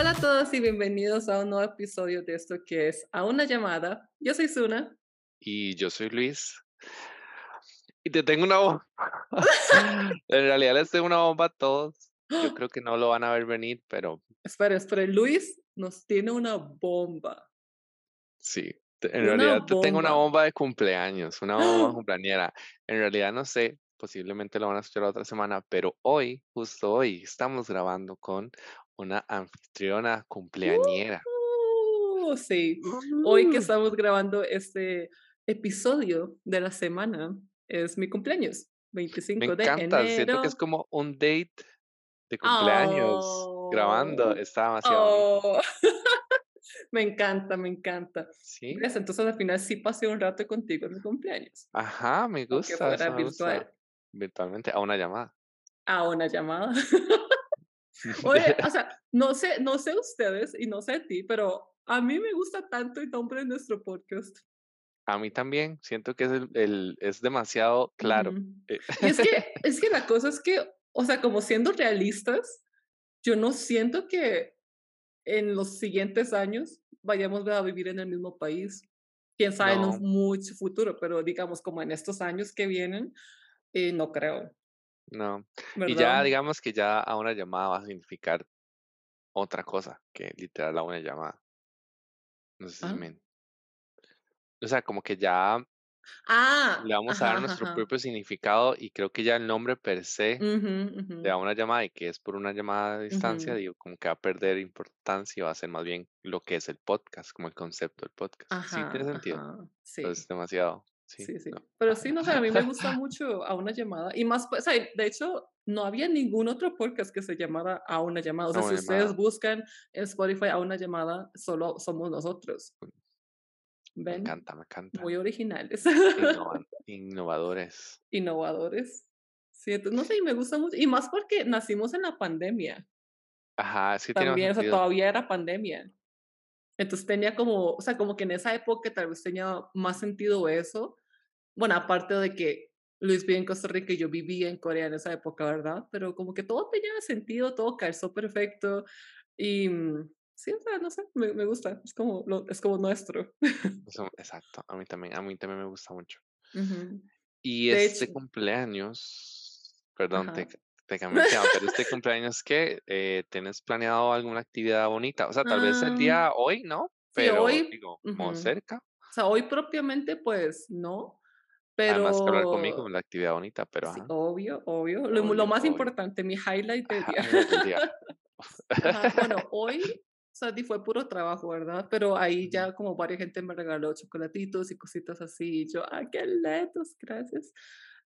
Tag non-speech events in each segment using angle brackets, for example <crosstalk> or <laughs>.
Hola a todos y bienvenidos a un nuevo episodio de esto que es A una llamada. Yo soy Suna. Y yo soy Luis. Y te tengo una bomba. <laughs> en realidad les tengo una bomba a todos. Yo <gasps> creo que no lo van a ver venir, pero. Espera, espera. Luis nos tiene una bomba. Sí. En realidad te tengo una bomba de cumpleaños, una bomba <gasps> cumpleañera. En realidad no sé, posiblemente lo van a escuchar la otra semana, pero hoy, justo hoy, estamos grabando con una anfitriona cumpleañera. Uh, sí, hoy que estamos grabando este episodio de la semana es mi cumpleaños, 25 Me encanta, siento que es como un date de cumpleaños grabando, está demasiado. Oh. <laughs> me encanta, me encanta. Sí. Entonces al final sí pasé un rato contigo en mi cumpleaños. Ajá, me gusta. virtual. Virtualmente, a una llamada. A una llamada. <laughs> Oye, <laughs> o sea, no sé, no sé ustedes y no sé ti, pero a mí me gusta tanto el nombre de nuestro podcast. A mí también, siento que es, el, es demasiado claro. Eh, y es que, <laughs> es que la cosa es que, o sea, como siendo realistas, yo no siento que en los siguientes años vayamos a vivir en el mismo país. Quién sabe en un mucho futuro, pero digamos como en estos años que vienen, eh, no creo. No. Y ya digamos que ya a una llamada va a significar otra cosa que literal a una llamada. No sé si ¿Ah? O sea, como que ya ah, le vamos a dar nuestro propio significado y creo que ya el nombre per se de a una llamada y que es por una llamada a distancia, digo, como que va a perder importancia y va a ser más bien lo que es el podcast, como el concepto del podcast. sí, tiene sentido. Sí. es demasiado. Sí, sí. Pero sí, no sé, a mí me gusta mucho a una llamada. Y más, o sea, de hecho, no había ningún otro podcast que se llamara a una llamada. O sea, si ustedes buscan en Spotify a una llamada, solo somos nosotros. Me encanta, me encanta. Muy originales. <laughs> innovadores. Innovadores. Sí, no sé, y me gusta mucho. Y más porque nacimos en la pandemia. Ajá, sí, También, o sea, todavía era pandemia. Entonces tenía como, o sea, como que en esa época tal vez tenía más sentido eso. Bueno, aparte de que Luis vive en Costa Rica y yo vivía en Corea en esa época, ¿verdad? Pero como que todo tenía sentido, todo calzó perfecto. Y mm, sí, o sea, no sé, me, me gusta, es como, lo, es como nuestro. <laughs> exacto, a mí también, a mí también me gusta mucho. Y este cumpleaños, perdón, te, te cambié pero este cumpleaños, ¿qué? Eh, ¿Tienes planeado alguna actividad bonita? O sea, tal vez el día hoy, ¿no? Pero, hoy, digo, como cerca. O sea, hoy propiamente, pues, no. Pero... Además que hablar conmigo, la actividad bonita, pero... Sí, obvio, obvio. Lo, más importante, mi highlight del día. <laughs> bueno, hoy, sea, fue puro trabajo, ¿verdad? Pero ahí ya como varias gente me regaló chocolatitos y cositas así. Y yo, ah, qué letos, gracias.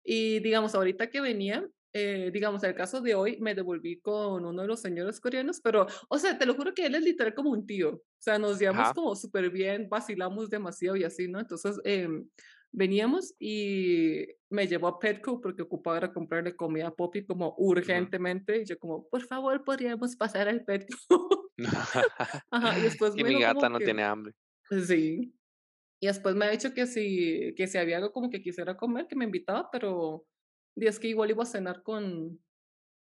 Y digamos, ahorita que venía, eh, digamos, el caso de hoy, me devolví con uno de los señores coreanos, pero, o sea, te lo juro que él es literal como un tío. O sea, nos llevamos como súper bien, vacilamos demasiado y así, ¿no? Entonces, eh, veníamos y me llevó a Petco porque ocupaba era comprarle comida a Poppy como urgentemente. Y yo como, por favor, podríamos pasar al Petco. <laughs> <laughs> Ajá, y después y mi gata no tiene hambre. Sí. Y después me ha dicho que si, que si había algo como que quisiera comer, que me invitaba, pero y es que igual iba a cenar con,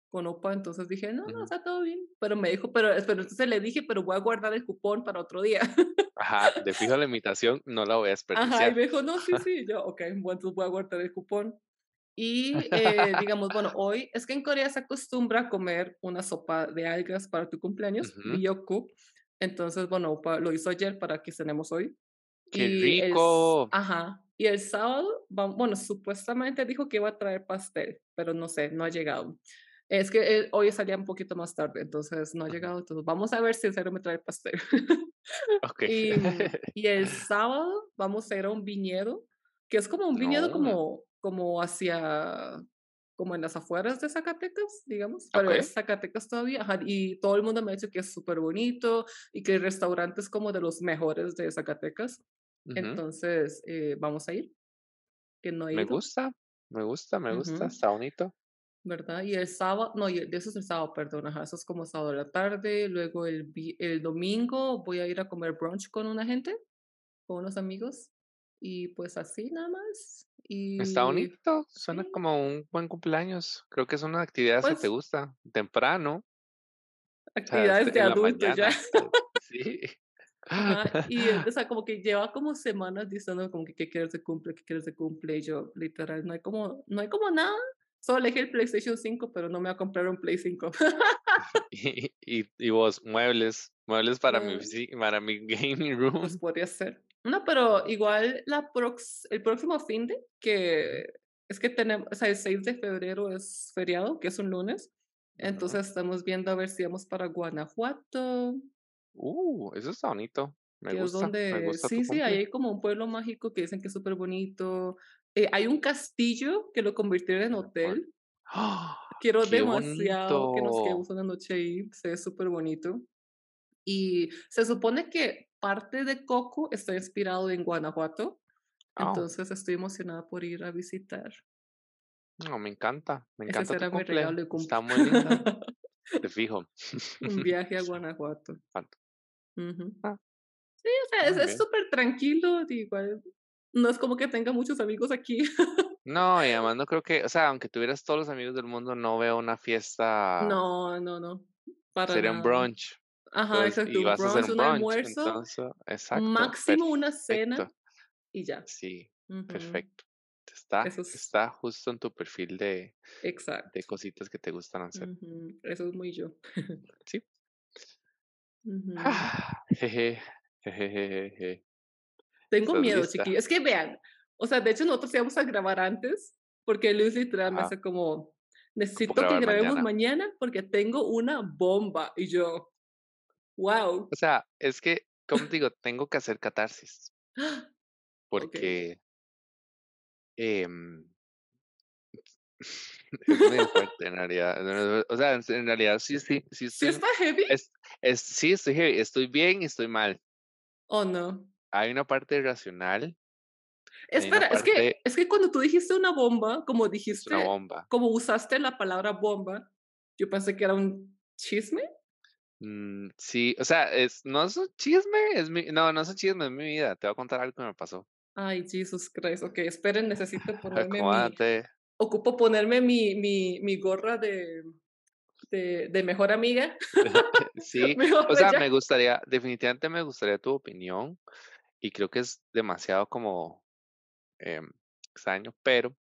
con Opa, entonces dije, no, no, está todo bien. Pero me dijo, pero, pero entonces le dije, pero voy a guardar el cupón para otro día. Ajá, de <laughs> fijo la invitación no la voy a desperdiciar. Ajá, y me dijo, no, sí, <laughs> sí, yo, ok, bueno, entonces voy a guardar el cupón. Y eh, <laughs> digamos, bueno, hoy es que en Corea se acostumbra a comer una sopa de algas para tu cumpleaños, uh Entonces, bueno, Opa lo hizo ayer para que cenemos hoy. ¡Qué rico! ajá, y el sábado, bueno, supuestamente dijo que iba a traer pastel, pero no sé, no ha llegado. Es que hoy salía un poquito más tarde, entonces no ha llegado. Entonces vamos a ver si en serio me trae pastel. Okay. <laughs> <laughs> y, el sábado vamos a ir a un viñedo, que es como un viñedo como, como hacia, como en las afueras de Zacatecas, digamos, pero es Zacatecas todavía. y todo el mundo me ha dicho que es súper bonito y que el restaurante es como de los mejores de Zacatecas. Entonces, eh, vamos a ir. Que no me gusta, me gusta, me gusta, está bonito. ¿Verdad? Y el sábado, no, eso es el sábado, perdón, eso es como sábado de la tarde. Luego el, el domingo voy a ir a comer brunch con una gente, con unos amigos. Y pues así nada más. Y, Está bonito, suena como un buen cumpleaños. Creo que es una actividad que te pues gusta, temprano. actividades de adultos ya. <laughs> sí. <laughs> y o sea, como que lleva como semanas diciendo como que qué quieres de cumple, qué quieres de cumple, y yo literal, no hay como, no hay como nada, solo elegí el PlayStation 5, pero no me va a comprar un Play 5. <laughs> y, y, y, vos, muebles, muebles para, mi, para mi <laughs> gaming room. Pues podría ser. No, pero igual la prox el próximo fin de que es que tenemos, o sea, el 6 de febrero es feriado, que es un lunes. Entonces estamos viendo a ver si vamos para Guanajuato. Uh, eso está bonito. Me gusta, me gusta sí, sí, ahí hay como un pueblo mágico que dicen que es súper bonito. Eh, hay un castillo que lo convirtieron en hotel. ¡Ah! Quiero demasiado que nos quedemos una noche ahí. Se ve súper bonito. Y se supone que parte de Coco está inspirado en Guanajuato. Oh. Entonces estoy emocionada por ir a visitar. No, me encanta, me encanta. Ese será mi regalo de Está muy lindo. <laughs> Te fijo. Un viaje a <laughs> Guanajuato. Ah. Sí, o sea, es súper tranquilo, igual. No es como que tenga muchos amigos aquí. <laughs> No, y además no creo que, o sea, aunque tuvieras todos los amigos del mundo, no veo una fiesta. No, no, no. Sería un brunch. Ajá, exacto. Un brunch, un, almuerzo. exacto. Máximo una cena y ya. Sí, perfecto. Está, está justo en tu perfil de, Exacto. de cositas que te gustan hacer. Eso es muy yo. sí. Tengo miedo, chiquillos. Es que vean, o sea, de hecho nosotros íbamos a grabar antes porque Luis literal me hace como, necesito que grabemos mañana. porque tengo una bomba. Y yo, wow. O sea, es que, como digo, tengo que hacer catarsis. Porque eh, es muy fuerte en realidad. O sea, en realidad sí, sí, sí. ¿Sí está heavy? Es, es, sí, estoy heavy. Estoy bien y estoy mal. Oh, no. Hay una parte racional. Espera, es, que, es que cuando tú dijiste una bomba, como dijiste, una bomba. como usaste la palabra bomba, yo pensé que era un chisme. Mm, sí, o sea, es, no es un chisme, es mi, no, no es un chisme, es mi vida. Te voy a contar algo que me pasó. Ay, Jesus Christ. Ok, esperen, necesito <laughs> ponerme mi... Ocupo ponerme mi, mi, mi gorra de, de, de, mejor amiga. <laughs> <laughs> sí, o sea, me gustaría, definitivamente me gustaría tu opinión y creo que es demasiado como eh, extraño, pero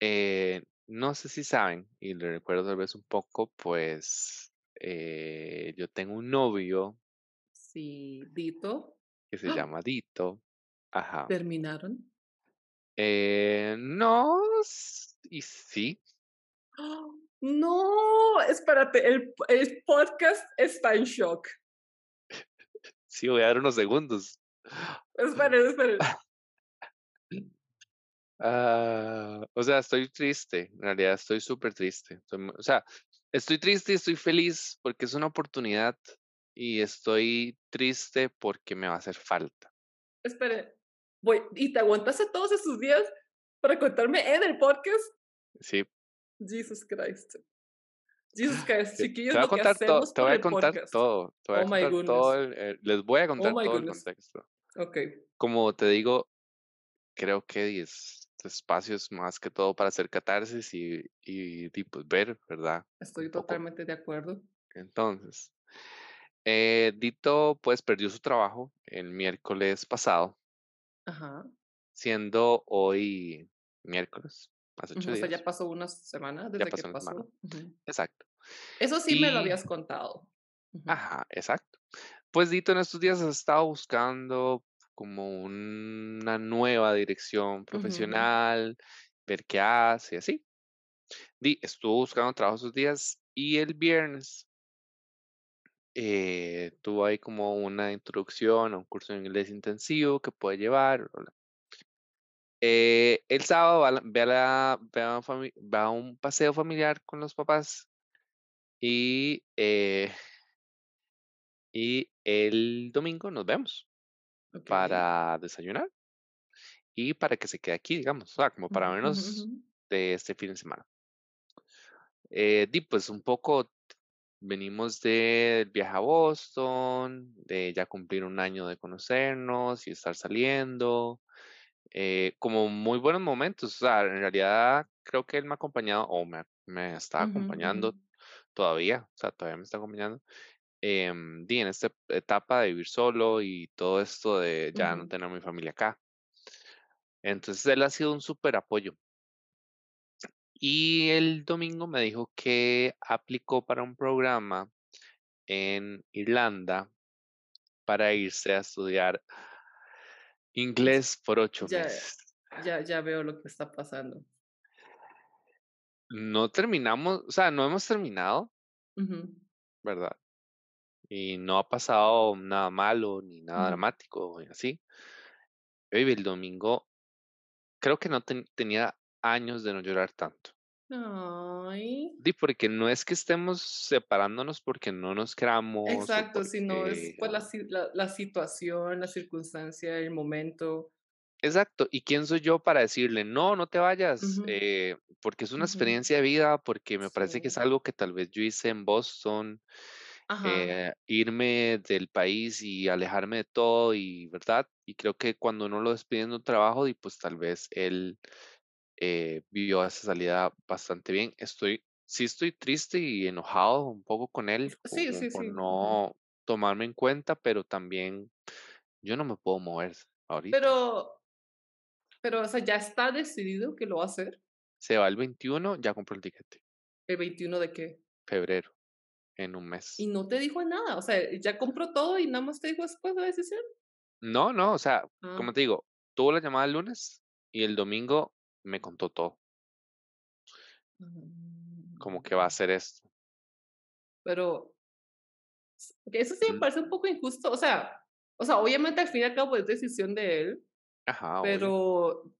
eh, no sé si saben, y le recuerdo tal vez un poco, pues eh, yo tengo un novio. Sí, Dito. Que se ¡Ah! llama Dito. Ajá. ¿Terminaron? Eh, no, y sí. No, espérate, el, el podcast está en shock. Sí, voy a dar unos segundos. Esperen, esperen. Ah, o sea, estoy triste, en realidad estoy súper triste. o sea, estoy triste y estoy feliz porque es una oportunidad y estoy triste porque me va a hacer falta. Espere, voy, ¿y te aguantaste todos esos días para contarme en el podcast? Sí. Jesus Christ. Jesus <laughs> Christ, chiquillos, te voy a contar todo, te voy a contar todo, te voy a oh contar todo, les voy a oh contar todo el contexto. Ok. Como te digo, creo que es espacios más que todo para hacer catarsis y, y, pues, ver, ¿verdad? Estoy totalmente de acuerdo. Entonces, eh, Dito pues perdió su trabajo el miércoles pasado. Ajá. Siendo hoy miércoles. Hace ocho o sea, ya pasó una semana desde que pasó. Exacto. Eso sí me lo habías contado. Ajá, exacto. Pues Dito en estos días ha estado buscando como una nueva dirección profesional, ver qué hace, así. Di, estuvo buscando trabajo esos días y el viernes eh, tuvo ahí como una introducción a un curso de inglés intensivo que puede llevar. Eh, el sábado va, a, la, va, a un paseo familiar con los papás y, eh, y el domingo nos vemos para desayunar y para que se quede aquí, digamos, o sea, como para menos de este fin de semana. Eh, pues un poco venimos del viaje a Boston, de ya cumplir un año de conocernos y estar saliendo, eh, como muy buenos momentos, o sea, en realidad creo que él me ha acompañado o me, me está acompañando todavía, o sea, todavía me está acompañando, em, en esta etapa de vivir solo y todo esto de ya no tener mi familia acá. Entonces él ha sido un súper apoyo. Y el domingo me dijo que aplicó para un programa en Irlanda para irse a estudiar inglés por ocho meses. Ya, ya veo lo que está pasando. No terminamos, o sea, no hemos terminado, ¿verdad? Y no ha pasado nada malo ni nada dramático y así. Baby, el domingo creo que no tenía años de no llorar tanto. Ay. Di, porque no es que estemos separándonos porque no nos queramos. Exacto, sino es pues, la, la, situación, la circunstancia, el momento. Exacto. ¿Y quién soy yo para decirle, no, no te vayas? Eh, porque es una experiencia de vida, porque me parece que es algo que tal vez yo hice en Boston, eh, irme del país y alejarme de todo, y verdad. Y creo que cuando uno lo despide en un trabajo, y pues tal vez él eh, vivió esa salida bastante bien. Estoy, sí estoy triste y enojado un poco con él sí, sí, por no tomarme en cuenta, pero también yo no me puedo mover ahorita. Pero, pero, o sea, ya está decidido que lo va a hacer. Se va el 21, ya compró el tiquete. ¿El 21 de qué? Febrero, en un mes. Y no te dijo nada, o sea, ya compró todo y nada más te dijo después de la decisión. No, no, o sea, como ah. te digo, tuvo la llamada el lunes y el domingo me contó todo. Como que va a mm. ser esto. Pero eso sí me mm. parece un poco injusto. O sea, o sea, obviamente al fin y al cabo es decisión de él. Ajá. Pero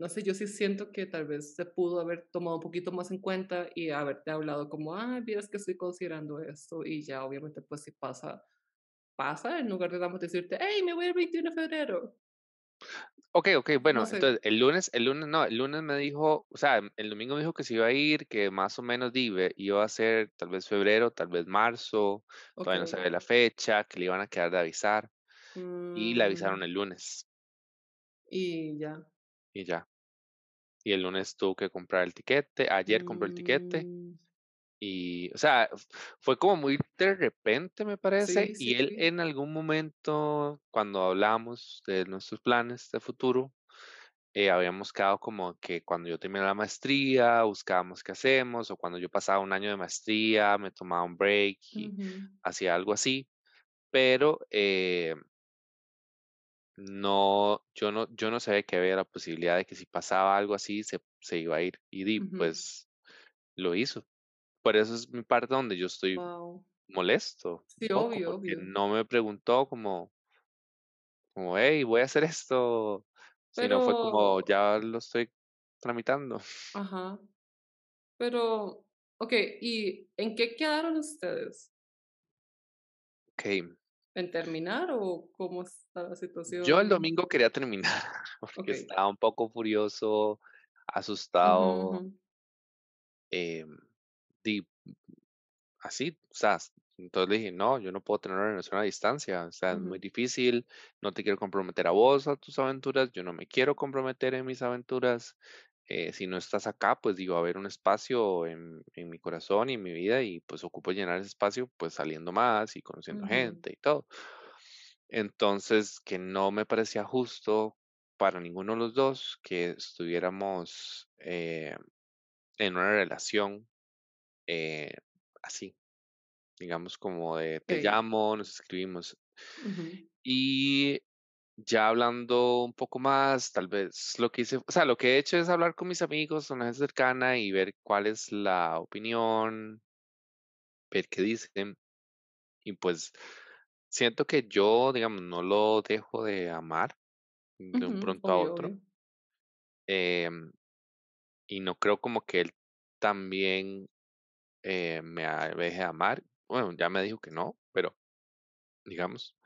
no sé, yo sí siento que tal vez se pudo haber tomado un poquito más en cuenta y haberte hablado como, ah, vieras que estoy considerando esto y ya obviamente pues si pasa, pasa en lugar de decirte, hey, me voy el 21 de febrero. Ok, ok, bueno, entonces el lunes, el lunes no, el lunes me dijo, o sea, el domingo me dijo que se iba a ir, que más o menos dive, iba a ser tal vez febrero, tal vez marzo, todavía no sabe la fecha, que le iban a quedar de avisar, y le avisaron mm. el lunes, y ya. y ya. Y el lunes tuvo que comprar el tiquete, ayer compró el tiquete, mm. Y, o sea, fue como muy de repente, me parece, y él en algún momento, cuando hablamos de nuestros planes de futuro, eh, habíamos quedado como que cuando yo terminé la maestría, buscábamos qué hacemos, o cuando yo pasaba un año de maestría, me tomaba un break y hacía algo así, pero eh, no, yo no, yo no sabía que había la posibilidad de que si pasaba algo así se, se iba a ir, y di, pues lo hizo por eso es mi parte donde yo estoy molesto. Sí, obvio, porque no me preguntó como, como, hey, voy a hacer esto. Sino fue como, ya lo estoy tramitando. Ajá. Pero, ok, ¿y en qué quedaron ustedes? Ok. ¿En terminar o cómo está la situación? Yo el domingo quería terminar <laughs> porque estaba un poco furioso, asustado. Eh, así, o sea, entonces le dije, no, yo no puedo tener una relación a distancia, o sea, es muy difícil, no te quiero comprometer a vos, a tus aventuras, yo no me quiero comprometer en mis aventuras, eh, si no estás acá, pues digo, a haber un espacio en, mi corazón y en mi vida y pues ocupo llenar ese espacio pues saliendo más y conociendo gente y todo. Entonces, que no me parecía justo para ninguno de los dos que estuviéramos eh, en una relación eh, así, digamos como de te llamo, nos escribimos. Y ya hablando un poco más, tal vez lo que hice, o sea, lo que he hecho es hablar con mis amigos, con la gente cercana y ver cuál es la opinión, ver qué dicen. Y pues siento que yo, digamos, no lo dejo de amar de un pronto a otro. Em, y no creo como que él también eh, me deje de amar. Bueno, ya me dijo que no, pero digamos.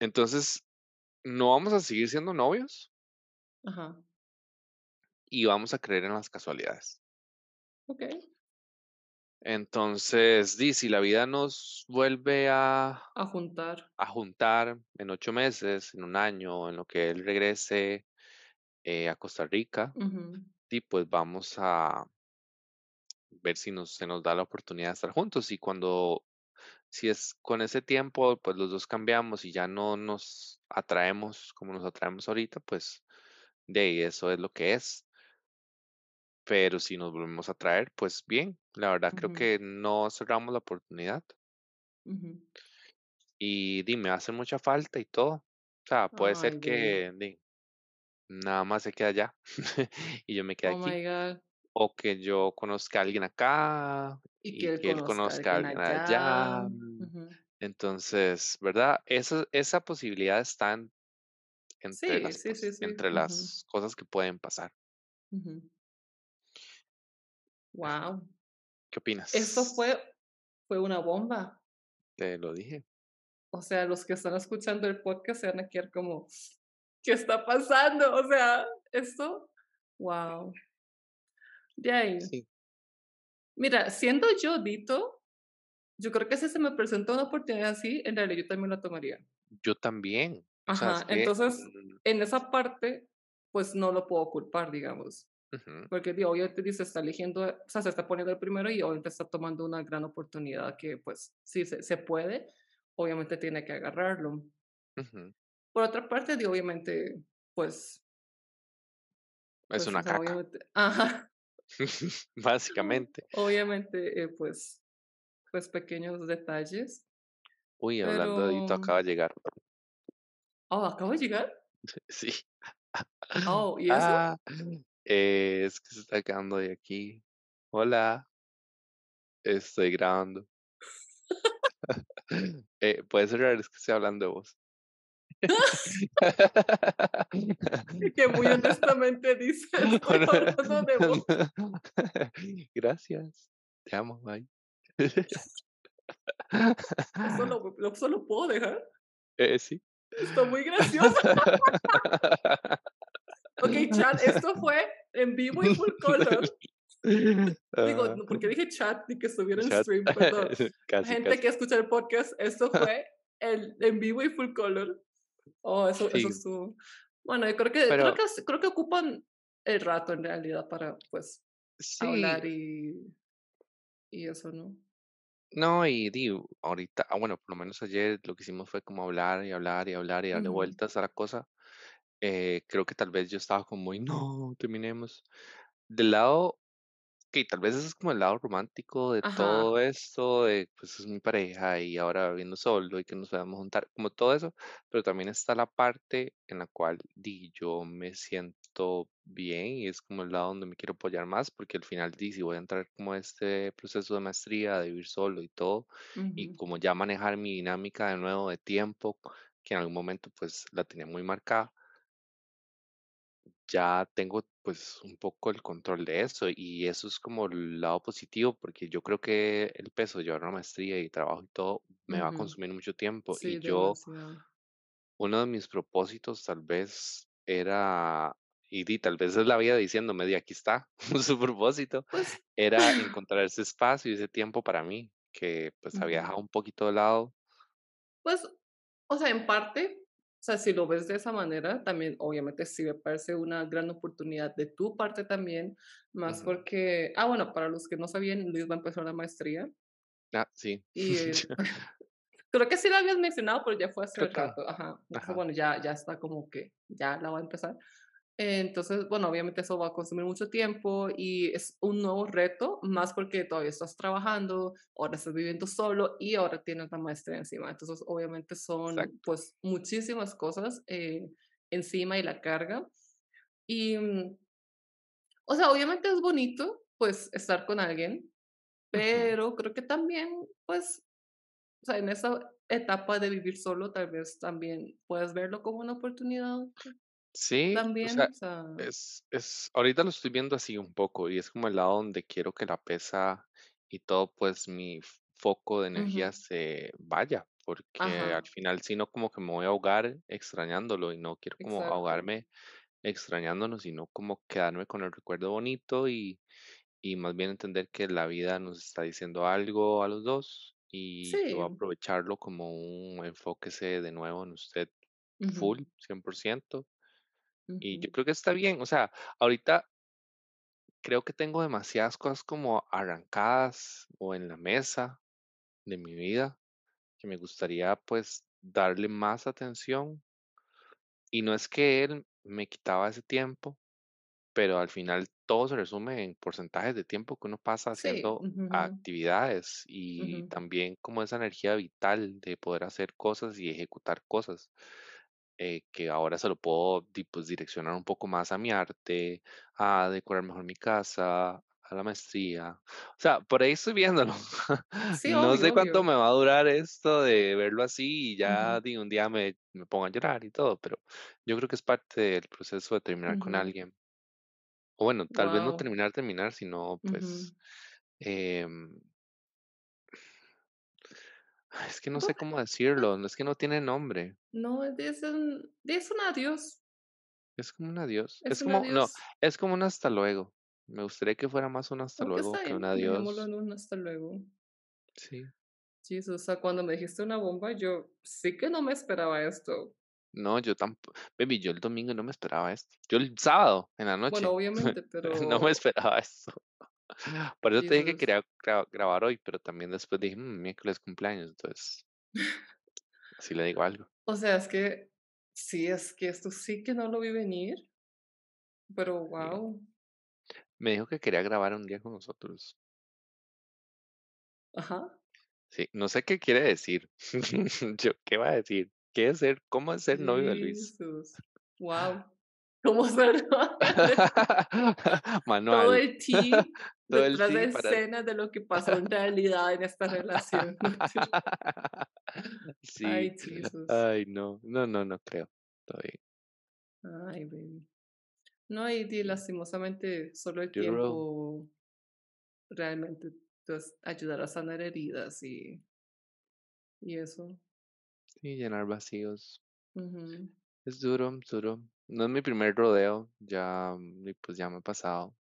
Entonces, no vamos a seguir siendo novios. Ajá. Y vamos a creer en las casualidades. Ok. Entonces, di, si la vida nos vuelve a, a juntar. A juntar en ocho meses, en un año, en lo que él regrese eh, a Costa Rica, y pues vamos a, ver si nos, se nos da la oportunidad de estar juntos y cuando, si es con ese tiempo, pues los dos cambiamos y ya no nos atraemos como nos atraemos ahorita, pues de ahí eso es lo que es. Pero si nos volvemos a traer, pues bien, la verdad creo que no cerramos la oportunidad. Y dime, hace mucha falta y todo. O sea, puede ser que nada más se queda allá <laughs> y yo me quede Oh aquí. my God. O que yo conozca a alguien acá Y que él que él conozca a alguien allá. Entonces, ¿verdad? Esa, esa posibilidad está en- entre Sí, las, sí, sí, entre las cosas que pueden pasar. Wow. ¿Qué Esto opinas? fue, fue una bomba. Te lo dije. O sea, los que están escuchando el podcast se van a quedar como, ¿qué está pasando? O sea, esto, wow. De ahí. Sí, Mira, siendo yo Dito, yo creo que si se me presenta una oportunidad así, en realidad yo también la tomaría. yo también. O sea, es Ajá, que... entonces, mm, en esa parte, pues no lo puedo culpar, digamos. ujú, Porque digo, obviamente dice, está eligiendo, o sea, se está poniendo el primero y obviamente está tomando una gran oportunidad que, pues, sí, se, se puede, obviamente tiene que agarrarlo. ujú. Por otra parte, digo, obviamente, pues, Es pues, una o sea, caca, <laughs> ajá, <laughs> básicamente. obviamente, eh, pues, pues pequeños detalles, Uy, hablando de Dito, acaba de llegar. oh, acabo de llegar, <laughs> Sí. oh, <laughs> ¿y eso? Ah, eh, es que se está quedando de aquí. Hola, estoy grabando. Eh, puede ser raro, es que estoy hablando de vos. <laughs> Que muy honestamente dice, estoy hablando de vos. Gracias. Te amo, bye. Eso lo, <laughs> lo- eso lo puedo dejar. Eh, sí. Está muy <laughs> gracioso. Ok, chat, esto fue en vivo y full color. Digo, Ah, porque dije chat y que estuviera en stream, perdón. Casi, Gente casi. que escucha el podcast, esto fue el en vivo y full color. Oh, eso, Sí, eso estuvo. Bueno, yo creo que, creo pero que, creo que ocupan el rato en realidad para, pues, sí, hablar y, y eso, ¿no? no, y digo, ahorita, ah, bueno, por lo menos ayer lo que hicimos fue como hablar y hablar y hablar y darle Ujú. vueltas a la cosa. Eh, creo que tal vez yo estaba como muy, no, terminemos. Del lado tal vez ese es como el lado romántico de Ajá. todo esto, de pues es mi pareja y ahora viviendo solo y que nos podamos juntar, como todo eso, pero también está la parte en la cual di, yo me siento bien y es como el lado donde me quiero apoyar más, porque al final di, si voy a entrar como a este proceso de maestría, de vivir solo y todo, y ujú, como ya manejar mi dinámica de nuevo de tiempo, que en algún momento pues la tenía muy marcada ya tengo pues un poco el control de eso y eso es como el lado positivo porque yo creo que el peso de llevar una maestría y trabajo y todo me va a ujú. consumir mucho tiempo Sí, y yo demasiado. uno de mis propósitos tal vez era y di, tal vez es la vida diciéndome de aquí está <laughs> su propósito Pues, era <laughs> encontrar ese espacio y ese tiempo para mí que pues había ujú. dejado un poquito de lado Pues, o sea, en parte, sea, si lo ves de esa manera, también obviamente sí me parece una gran oportunidad de tu parte también, más Ujú. porque, ah, bueno, para los que no sabían, Luis va a empezar la maestría ah sí y <laughs> eh, <laughs> creo que sí la habías mencionado, pero ya fue hace rato, ajá. Entonces, ajá bueno, ya, ya está como que ya la va a empezar. Entonces, bueno, obviamente eso va a consumir mucho tiempo y es un nuevo reto, más porque todavía estás trabajando, ahora estás viviendo solo y ahora tienes la maestría encima. Entonces, obviamente son exacto pues muchísimas cosas eh, encima y la carga. Y, mm, o sea, obviamente es bonito pues estar con alguien, pero creo que también pues, o sea, en esa etapa de vivir solo, tal vez también puedes verlo como una oportunidad Sí, o también, sea, o sea, es, es, ahorita lo estoy viendo así un poco y es como el lado donde quiero que la pesa y todo, pues mi f- foco de energía se vaya, porque al final si no como que me voy a ahogar extrañándolo y no quiero como exacto. ahogarme extrañándolo, sino como quedarme con el recuerdo bonito y, y más bien entender que la vida nos está diciendo algo a los dos y yo Sí, aprovecharlo como un enfóquese de nuevo en usted ujú, full, 100%. Y yo creo que está bien, o sea, ahorita creo que tengo demasiadas cosas como arrancadas o en la mesa de mi vida que me gustaría pues darle más atención. Y no es que él me quitaba ese tiempo, pero al final todo se resume en porcentajes de tiempo que uno pasa haciendo actividades y también como esa energía vital de poder hacer cosas y ejecutar cosas. Eh, que ahora se lo puedo pues, direccionar un poco más a mi arte, a decorar mejor mi casa, a la maestría. O sea, por ahí estoy viéndolo. <laughs> no sé cuánto me va a durar esto de verlo así y ya un día me, me, pongo a llorar y todo, pero yo creo que es parte del proceso de terminar con alguien. O bueno, tal vez no terminar, terminar, sino pues... Em es que no sé cómo decirlo, es que no tiene nombre. No, es un, es un adiós. Es como un adiós. Es, como, no, es como un hasta luego. Me gustaría que fuera más un hasta luego que un adiós. en un hasta luego. Sí. Jesus, o sea, cuando me dijiste una bomba, yo sí que no me esperaba esto. No, yo tampoco. Baby, yo el domingo no me esperaba esto. Yo el sábado, en la noche. Bueno, obviamente, pero. <laughs> no me esperaba esto. Por eso te dije que quería grabar hoy, pero también después dije, mmm, miércoles cumpleaños, entonces. así le digo algo. O sea, es que sí, es que esto sí que no lo vi venir. Pero wow. Me dijo que quería grabar un día con nosotros. Ajá. Sí, no sé qué quiere decir. <laughs> Yo, ¿qué va a decir? ¿Qué es ser? ¿Cómo es ser novio de Luis? Wow. ¿Cómo ser Manual. Todo el team Todo detrás de escena de lo que pasó en realidad en esta relación. <laughs> <laughs> sí. Ay, Ay, no. No, no, no creo. Todavía. Ay, baby. No, y lastimosamente solo el tiempo realmente pues, ayudará a sanar heridas y, y eso. Sí, llenar vacíos. Es duro, es duro. No es mi primer rodeo, ya, mm, pues ya me ha pasado.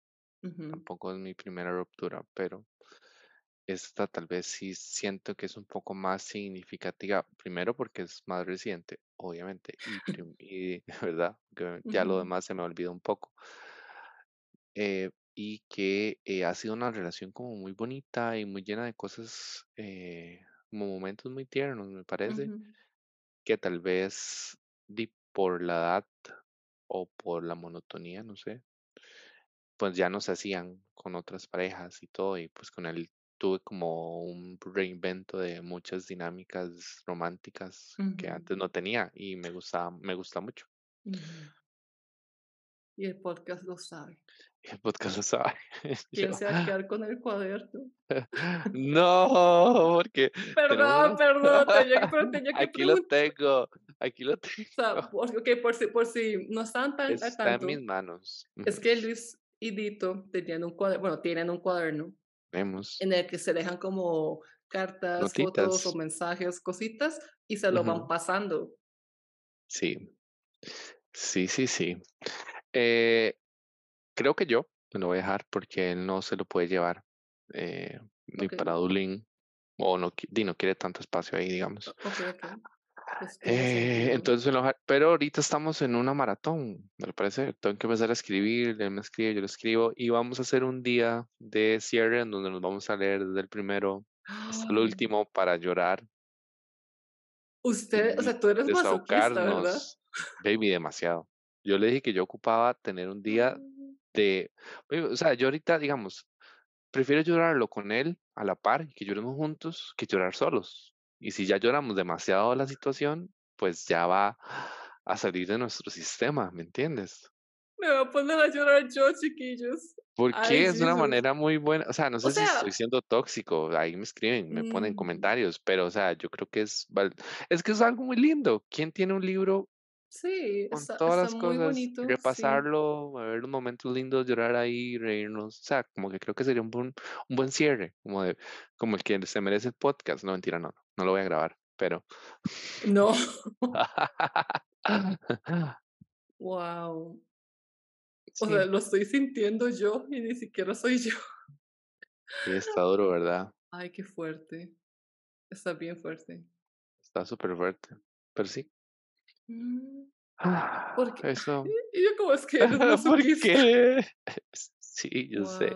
Tampoco es mi primera ruptura, pero esta tal vez sí siento que es un poco más significativa. Primero porque es más reciente, obviamente, y, <laughs> <laughs> verdad, que ya lo demás se me olvidó un poco. Eh, y que eh, ha sido una relación como muy bonita y muy llena de cosas, eh, como momentos muy tiernos, me parece, que tal vez por la edad o por la monotonía, no sé, pues ya no se hacían con otras parejas y todo, y pues con él tuve como un reinvento de muchas dinámicas románticas que antes no tenía y me gusta, me gusta mucho. Y el podcast lo sabe. Y el podcast lo sabe. <laughs> ¿Quién se va a quedar con el cuaderno? <laughs> no, porque. <laughs> Perdón, perdón, tenía, pero tenía que Aquí lo tengo, aquí lo tengo. O sea, por, por, si, por si no están tan. Está en mis manos. Es que Luis y Dito tenían un cuaderno, bueno, tienen un cuaderno. Vemos. En el que se dejan como cartas, fotos o mensajes, cositas, y se lo van pasando. Sí. Sí, sí, sí. Eh, creo que yo me lo voy a dejar porque él no se lo puede llevar eh, ni para Dublín o no, no quiere tanto espacio ahí, digamos. Pues eh, entonces, pero ahorita estamos en una maratón, me parece. Tengo que empezar a escribir, él me escribe, yo lo escribo, y vamos a hacer un día de cierre en donde nos vamos a leer desde el primero hasta el último para llorar. Usted, o sea, tú eres masoquista, ¿verdad? Baby, demasiado. Yo le dije que yo ocupaba tener un día ah. de, o sea, yo ahorita, digamos, prefiero llorarlo con él a la par, que lloremos juntos, que llorar solos. Y si ya lloramos demasiado la situación, pues ya va a salir de nuestro sistema, ¿me entiendes? Me voy a poner a llorar yo, chiquillos. Porque es una manera muy buena, o sea, no sé si estoy siendo tóxico, ahí me escriben, me ponen mm. comentarios, pero o sea, yo creo que es, es que es algo muy lindo. ¿Quién tiene un libro Sí, con todas las cosas, repasarlo, ver los momentos lindos, llorar ahí, reírnos, o sea, como que creo que sería un buen, un buen cierre, como de, como el que se merece el podcast, no mentira, no, no lo voy a grabar, pero. No. <laughs> wow. O sea, lo estoy sintiendo yo y ni siquiera soy yo. Sí, está duro, ¿verdad? Ay, qué fuerte. Está bien fuerte. Está súper fuerte. Pero sí, Mm. ¿Por qué? Eso. <laughs> Y yo como es que eres <laughs> ¿Por qué? Sí, yo sé.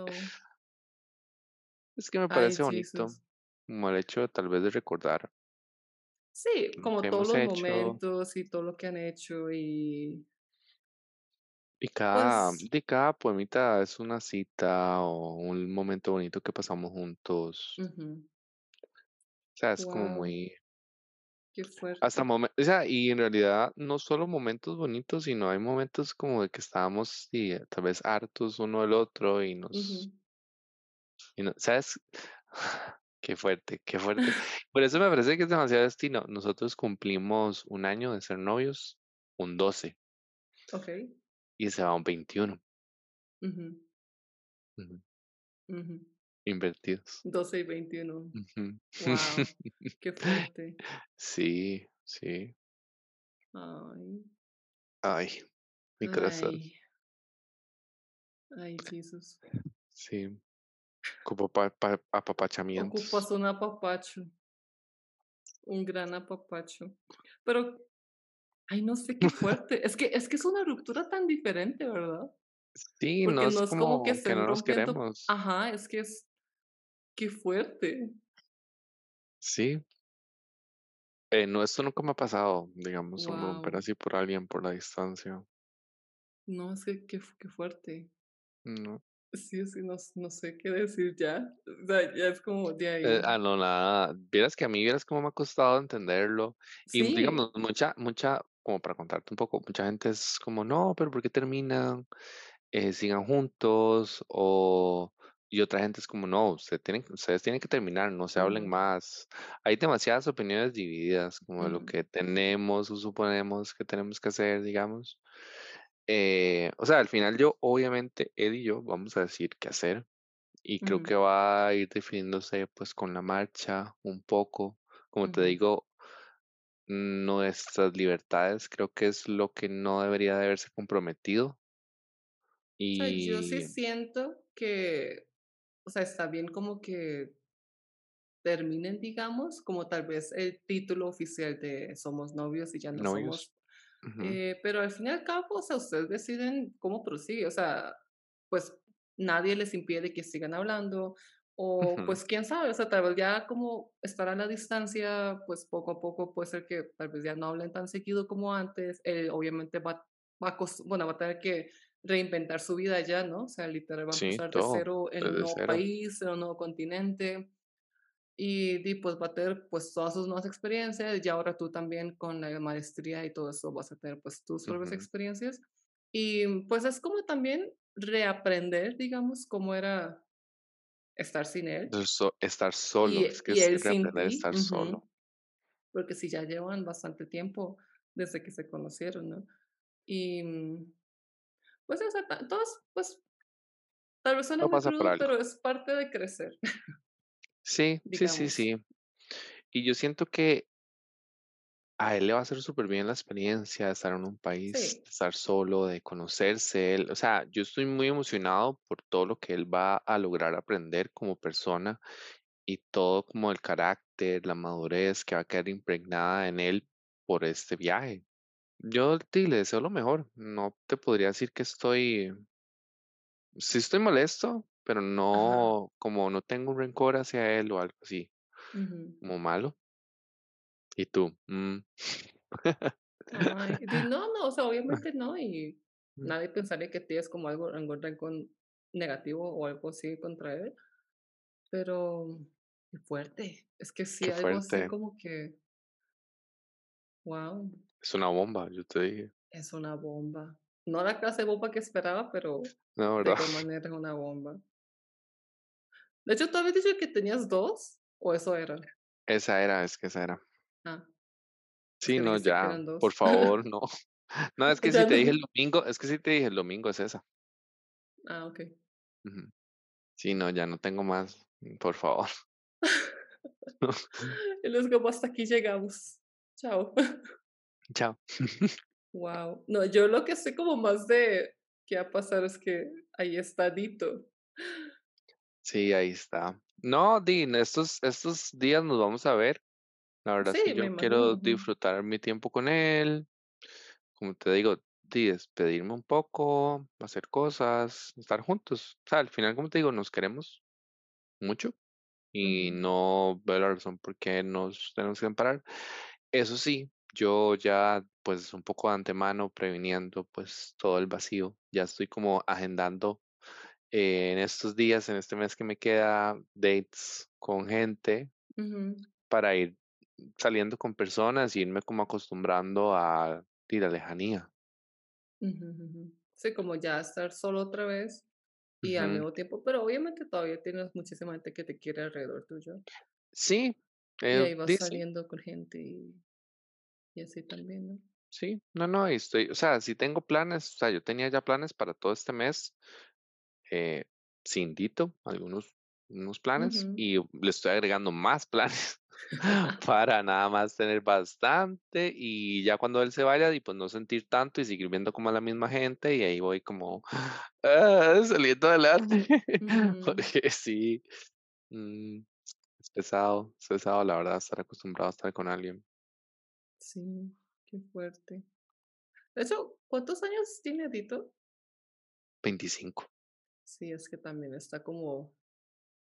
Es que me parece bonito, como el hecho tal vez de recordar. Sí, como todos los momentos y todo lo que han hecho y y cada, pues de cada poemita es una cita o un momento bonito que pasamos juntos. O sea, es como muy, qué fuerte. hasta o sea, y en realidad no solo momentos bonitos, sino hay momentos como de que estábamos y tal vez hartos uno del otro y nos, y no, ¿sabes? <laughs> Qué fuerte, qué fuerte. <laughs> Por eso me parece que es demasiado destino. Nosotros cumplimos un año de ser novios, un 12. Ok y se va un 21. Invertidos. 12 y 21. Wow, <laughs> qué fuerte. Sí, sí. Ay. Ay, mi corazón. Ay, Jesús. Sí. Ocupo pa, pa, apapachamientos. Ocupas un apapacho. Un gran apapacho. Pero Ay, no sé, qué <laughs> fuerte. Es que es que es una ruptura tan diferente, ¿verdad? Sí, no es, como, que, no nos queremos. Ajá, es que es qué fuerte. Sí. Eh, no, esto nunca me ha pasado, digamos, un romper así por alguien por la distancia. No, es que qué, qué fuerte. No. Sí, sí, no, no sé qué decir ya. O sea, ya es como de ahí. Eh, ah, no, nada. Vieras que a mí, vieras cómo me ha costado entenderlo. Y digamos, mucha, mucha, como para contarte un poco, mucha gente es como, no, pero ¿por qué terminan? Eh, sigan juntos o... Y otra gente es como, no, ustedes tienen, ustedes tienen que terminar, no se hablen más. Hay demasiadas opiniones divididas, como de lo que tenemos o suponemos que tenemos que hacer, digamos. Eh, o sea, al final yo, obviamente, Ed y yo vamos a decir qué hacer. Y creo que va a ir definiéndose pues con la marcha un poco. Como te digo, nuestras libertades creo que es lo que no debería de haberse comprometido. Y... yo sí siento que, o sea, está bien como que terminen, digamos, como tal vez el título oficial de somos novios y ya no somos. Eh, pero al fin y al cabo, o sea, ustedes deciden cómo prosigue, o sea, pues nadie les impide que sigan hablando, o pues quién sabe, o sea, tal vez ya como estar a la distancia, pues poco a poco puede ser que tal vez ya no hablen tan seguido como antes. Eh, obviamente va, va, a bueno, va a tener que reinventar su vida ya, ¿no? O sea, literal va a empezar de cero en un nuevo país, en un nuevo continente. Y, pues va a tener pues todas sus nuevas experiencias. Y ahora tú también con la maestría y todo eso vas a tener pues tus propias experiencias. Y pues es como también reaprender, digamos, cómo era estar sin él. estar solo, es que es aprender a estar solo. Porque si ya llevan bastante tiempo desde que se conocieron, ¿no? Y mm, pues, o sea, todos, pues, tal vez suena muy crudo, pero es parte de crecer. Sí, sí, sí, sí. Y yo siento que a él le va a hacer súper bien la experiencia de estar en un país, de estar solo, de conocerse él. O sea, yo estoy muy emocionado por todo lo que él va a lograr aprender como persona y todo como el carácter, la madurez que va a quedar impregnada en él por este viaje. Yo te le deseo lo mejor. No te podría decir que estoy, sí estoy molesto, pero no, como no tengo un rencor hacia él o algo así, como malo. ¿Y tú? Mm. <laughs> no, no, o sea, obviamente no, y nadie pensaría que tienes como algo, algún rencor negativo o algo así contra él, pero qué fuerte, es que sí, algo así como que, wow. Es una bomba, yo te dije. Es una bomba. No la clase de bomba que esperaba, pero de qué <laughs> manera es una bomba. De hecho, ¿tú habías dicho que tenías dos? ¿O eso era? Esa era, es que esa era. Ah. Sí, no, ya, por favor, no. <laughs> No, es <laughs> que si te dije el domingo, es que si te dije el domingo es esa. Ah, ok. Sí, no, ya no tengo más, por favor. <laughs> y los como hasta aquí llegamos. Chao. Chao. wow. No, yo lo que sé como más de qué va a pasar es que ahí está Dito. Sí, ahí está. No, Dean, estos, estos días nos vamos a ver. La verdad es que yo quiero disfrutar mi tiempo con él. Como te digo, despedirme un poco, hacer cosas, estar juntos. O sea, al final, como te digo, nos queremos mucho y no veo la razón por qué nos tenemos que separar. Eso sí, yo ya pues un poco de antemano previniendo pues todo el vacío, ya estoy como agendando eh, en estos días, en este mes que me queda, dates con gente para ir saliendo con personas y irme como acostumbrando a ir a lejanía. Sí, como ya estar solo otra vez y al mismo tiempo, pero obviamente todavía tienes muchísima gente que te quiere alrededor tuyo. Sí. y ahí vas saliendo con gente y, y, así también, ¿no? Sí, no, no, estoy, o sea, si tengo planes, o sea, yo tenía ya planes para todo este mes, eh, sin Dito, algunos unos planes y le estoy agregando más planes <laughs> para nada más tener bastante y ya cuando él se vaya y pues no sentir tanto y seguir viendo como a la misma gente y ahí voy como ah, saliendo adelante <laughs> porque sí mm, es pesado, es pesado la verdad estar acostumbrado a estar con alguien. Sí, qué fuerte. De hecho, ¿cuántos años tiene Dito? 25. Sí, es que también está como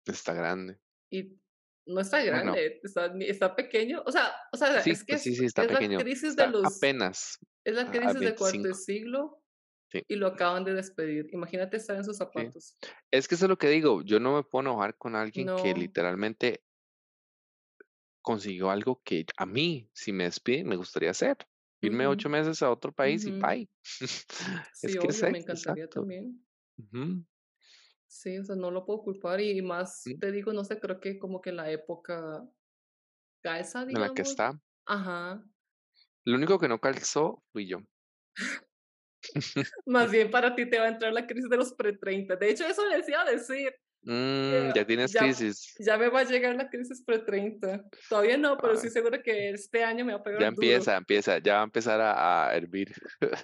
Está grande. Y no está grande, está, está, pequeño. O sea, o sea es que pues sí, sí, está es pequeño. la crisis de los. Apenas. Es la crisis del cuarto siglo. Y lo acaban de despedir. Imagínate estar en sus zapatos. Es que eso es lo que digo. Yo no me puedo enojar con alguien que literalmente consiguió algo que a mí, si me despiden, me gustaría hacer. Irme ocho meses a otro país y bye. <laughs> Sí, es que me encantaría también. Sí, o sea, no lo puedo culpar y más, te digo, no sé, creo que como que la época calza, digamos. En la que está. Ajá. Lo único que no calzó fui yo. más <laughs> bien para ti te va a entrar la crisis de los pre-30. De hecho, eso le decía decir. Mm, ya tienes crisis. Ya me va a llegar la crisis pre-30. Todavía no, pero sí seguro que este año me va a pegar. Ya empieza, empieza, ya va a empezar a, hervir.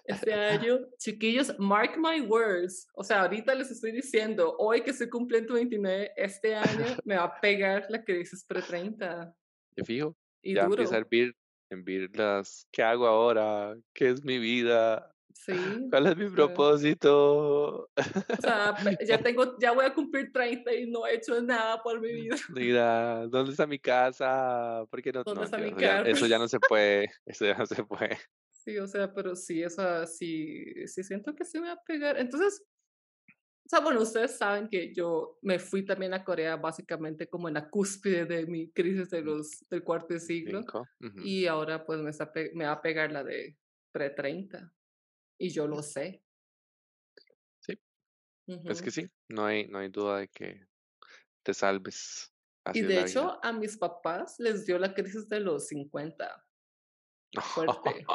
Este <laughs> año, chiquillos, mark my words. O sea, ahorita les estoy diciendo, hoy que estoy cumpliendo 29, este año me va a pegar la crisis pre-30. Yo fijo. ya empieza a hervir, hervir las, ¿qué hago ahora? ¿Qué es mi vida? Sí. ¿Cuál es mi propósito? O sea, ya <laughs> tengo, ya voy a cumplir 30 y no he hecho nada por mi vida. <laughs> Mira, ¿dónde está mi casa? ¿Por qué no? ¿Dónde está mi casa? eso ya no se puede, <laughs> eso ya no se puede. Sí, o sea, pero sí, o sea, sí, sí siento que se me va a pegar. Entonces, o sea, bueno, ustedes saben que yo me fui también a Corea básicamente como en la cúspide de mi crisis de los, del cuarto siglo. Y ahora pues me, me va a pegar la de pre-30. Y yo lo sé. Sí. Es que sí, no hay, no hay duda de que te salves. y de hecho, a mis papás les dio la crisis de los 50. Fuerte.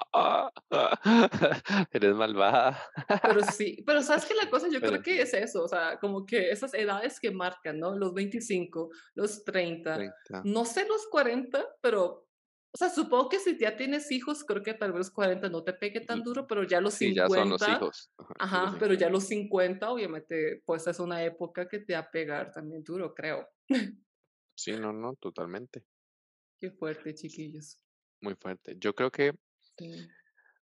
<laughs> Eres malvada. Pero sí, pero sabes que la <laughs> cosa yo creo que es eso, o sea, como que esas edades que marcan, ¿no? Los 25, los 30, 30. no sé los 40, pero o sea, supongo que si ya tienes hijos, creo que tal vez 40 no te pegue tan duro, pero ya los 50. Sí, ya son los hijos. Ajá, pero ya los 50, obviamente, pues es una época que te va a pegar también duro, creo. Sí, no, no, totalmente. Qué fuerte, chiquillos. Muy fuerte. Yo creo que. Sí.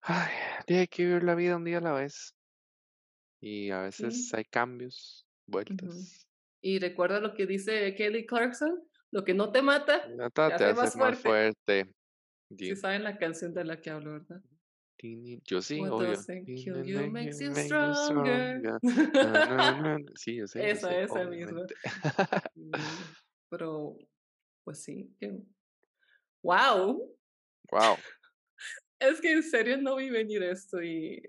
Ay, hay que vivir la vida un día a la vez. Y a veces hay cambios, vueltas. Y recuerda lo que dice Kelly Clarkson lo que no te mata, te, hace, más, fuerte. Sí saben la canción de la que hablo, ¿verdad? Yo sí, What obvio. kill you makes you stronger. <laughs> sí, yo sé. Esa, esa misma. <laughs> Pero, pues sí. ¡Wow! ¡Wow! <laughs> Es que en serio no vi venir esto y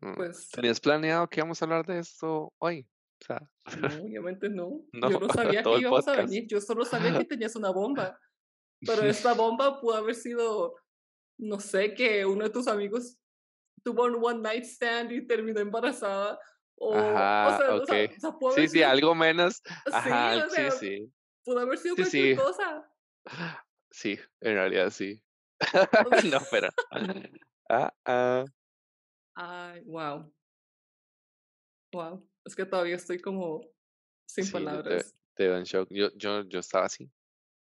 mm, pues... ¿Tenías planeado que íbamos a hablar de esto hoy? No, obviamente no. <laughs> yo no <laughs> sabía que íbamos a venir, yo solo sabía que <laughs> tenías una bomba. Pero esta bomba pudo haber sido, no sé, que uno de tus amigos tuvo un one night stand y terminó embarazada. O, Ajá, o sea, sí, sí, algo menos. Ajá, sí, sí, Pudo haber sido cualquier cosa. Sí, en realidad sí. no, pero. Ah, ah. Ay, wow. Wow. Es que todavía estoy como sin palabras. Te, en shock. Yo, yo, yo estaba así.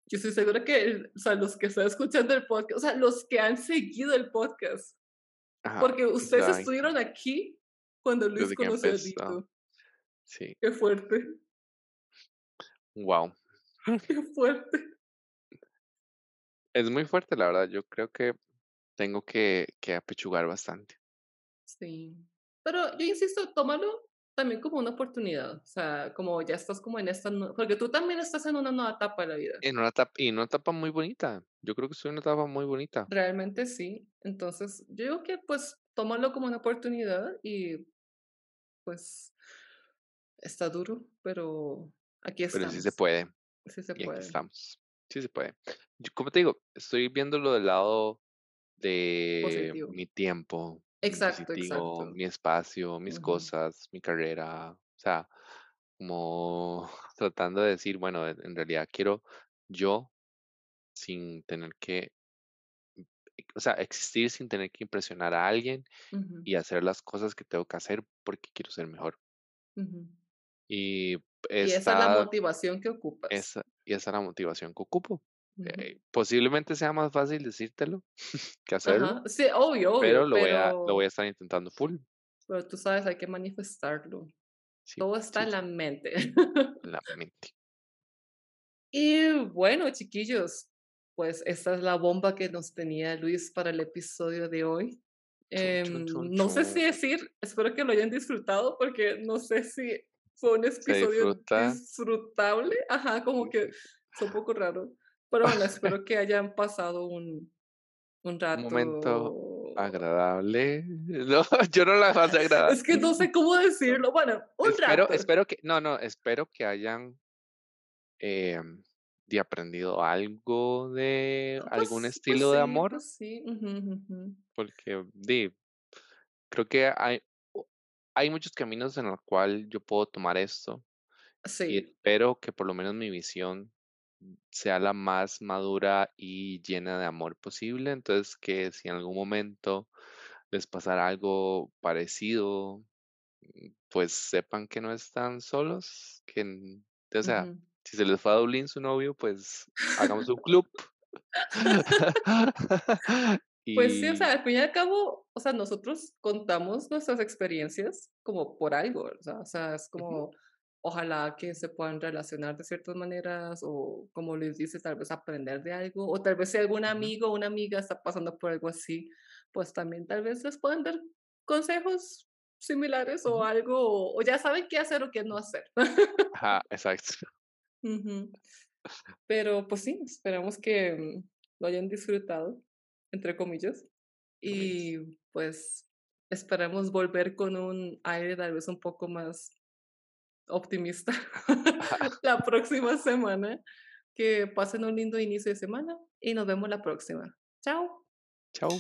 Yo estoy segura que, o sea, los que están escuchando el podcast, o sea, los que han seguido el podcast, Porque ustedes estuvieron aquí cuando Luis conoció a Dito. Sí. Qué fuerte. Wow. <laughs> Qué fuerte. Es muy fuerte, la verdad. Yo creo que tengo que, que apechugar bastante. Sí. Pero yo insisto, tómalo también como una oportunidad, o sea, como ya estás como en esta, porque tú también estás en una nueva etapa de la vida. En una etapa, y en una etapa muy bonita, yo creo que estoy en una etapa muy bonita. Realmente sí, entonces yo digo que pues tómalo como una oportunidad y pues está duro, pero aquí estamos. Pero sí se puede. Sí se puede. Aquí estamos. Sí se puede. como te digo, estoy viéndolo del lado de mi tiempo, Exacto, exacto. mi espacio, mis cosas, mi carrera, o sea, como <laughs> tratando de decir, bueno, en realidad quiero yo sin tener que, o sea, existir sin tener que impresionar a alguien y hacer las cosas que tengo que hacer porque quiero ser mejor. Y, esa es la motivación que ocupas. Esa, y esa es la motivación que ocupo. Eh, posiblemente sea más fácil decírtelo <laughs> que hacerlo. Sí, obvio, Pero lo, Voy a, lo voy a estar intentando full. Pero tú sabes, hay que manifestarlo. Todo está en la mente. En la mente. <laughs> Y bueno, chiquillos, pues esta es la bomba que nos tenía Luis para el episodio de hoy. Em, no sé si decir, espero que lo hayan disfrutado porque no sé si fue un episodio disfrutable. Ajá, como que es un poco raro. Pero bueno, <laughs> espero que hayan pasado un, un rato. Un momento agradable. <laughs> No, yo no la pasé agradable. <laughs> Es que no sé cómo decirlo. Bueno, un espero, rato. Espero que, no, no, espero que hayan eh, de aprendido algo de ah, algún pues, pues estilo de amor. Pues sí. Porque di, creo que hay, hay muchos caminos en los cuales yo puedo tomar esto. Sí. Y espero que por lo menos mi visión sea la más madura y llena de amor posible. Entonces, que si en algún momento les pasara algo parecido, mm, pues sepan que no están solos, que, o sea, si se les fue a Dublín su novio, pues hagamos un club. <laughs> <laughs> Pues sí, o sea, al fin y al cabo, o sea, nosotros contamos nuestras experiencias como por algo, o sea, es como, ojalá que se puedan relacionar de ciertas maneras o como les dice, tal vez aprender de algo o tal vez si algún amigo o una amiga está pasando por algo así, pues también tal vez les puedan dar consejos similares o algo o, ya saben qué hacer o qué no hacer. Ajá, exacto. <laughs> Pero pues sí, esperamos que mm, lo hayan disfrutado, entre comillas, y pues esperamos volver con un aire tal vez un poco más optimista <laughs> <laughs> la próxima semana. Que pasen un lindo inicio de semana y nos vemos la próxima. Chao. Chao.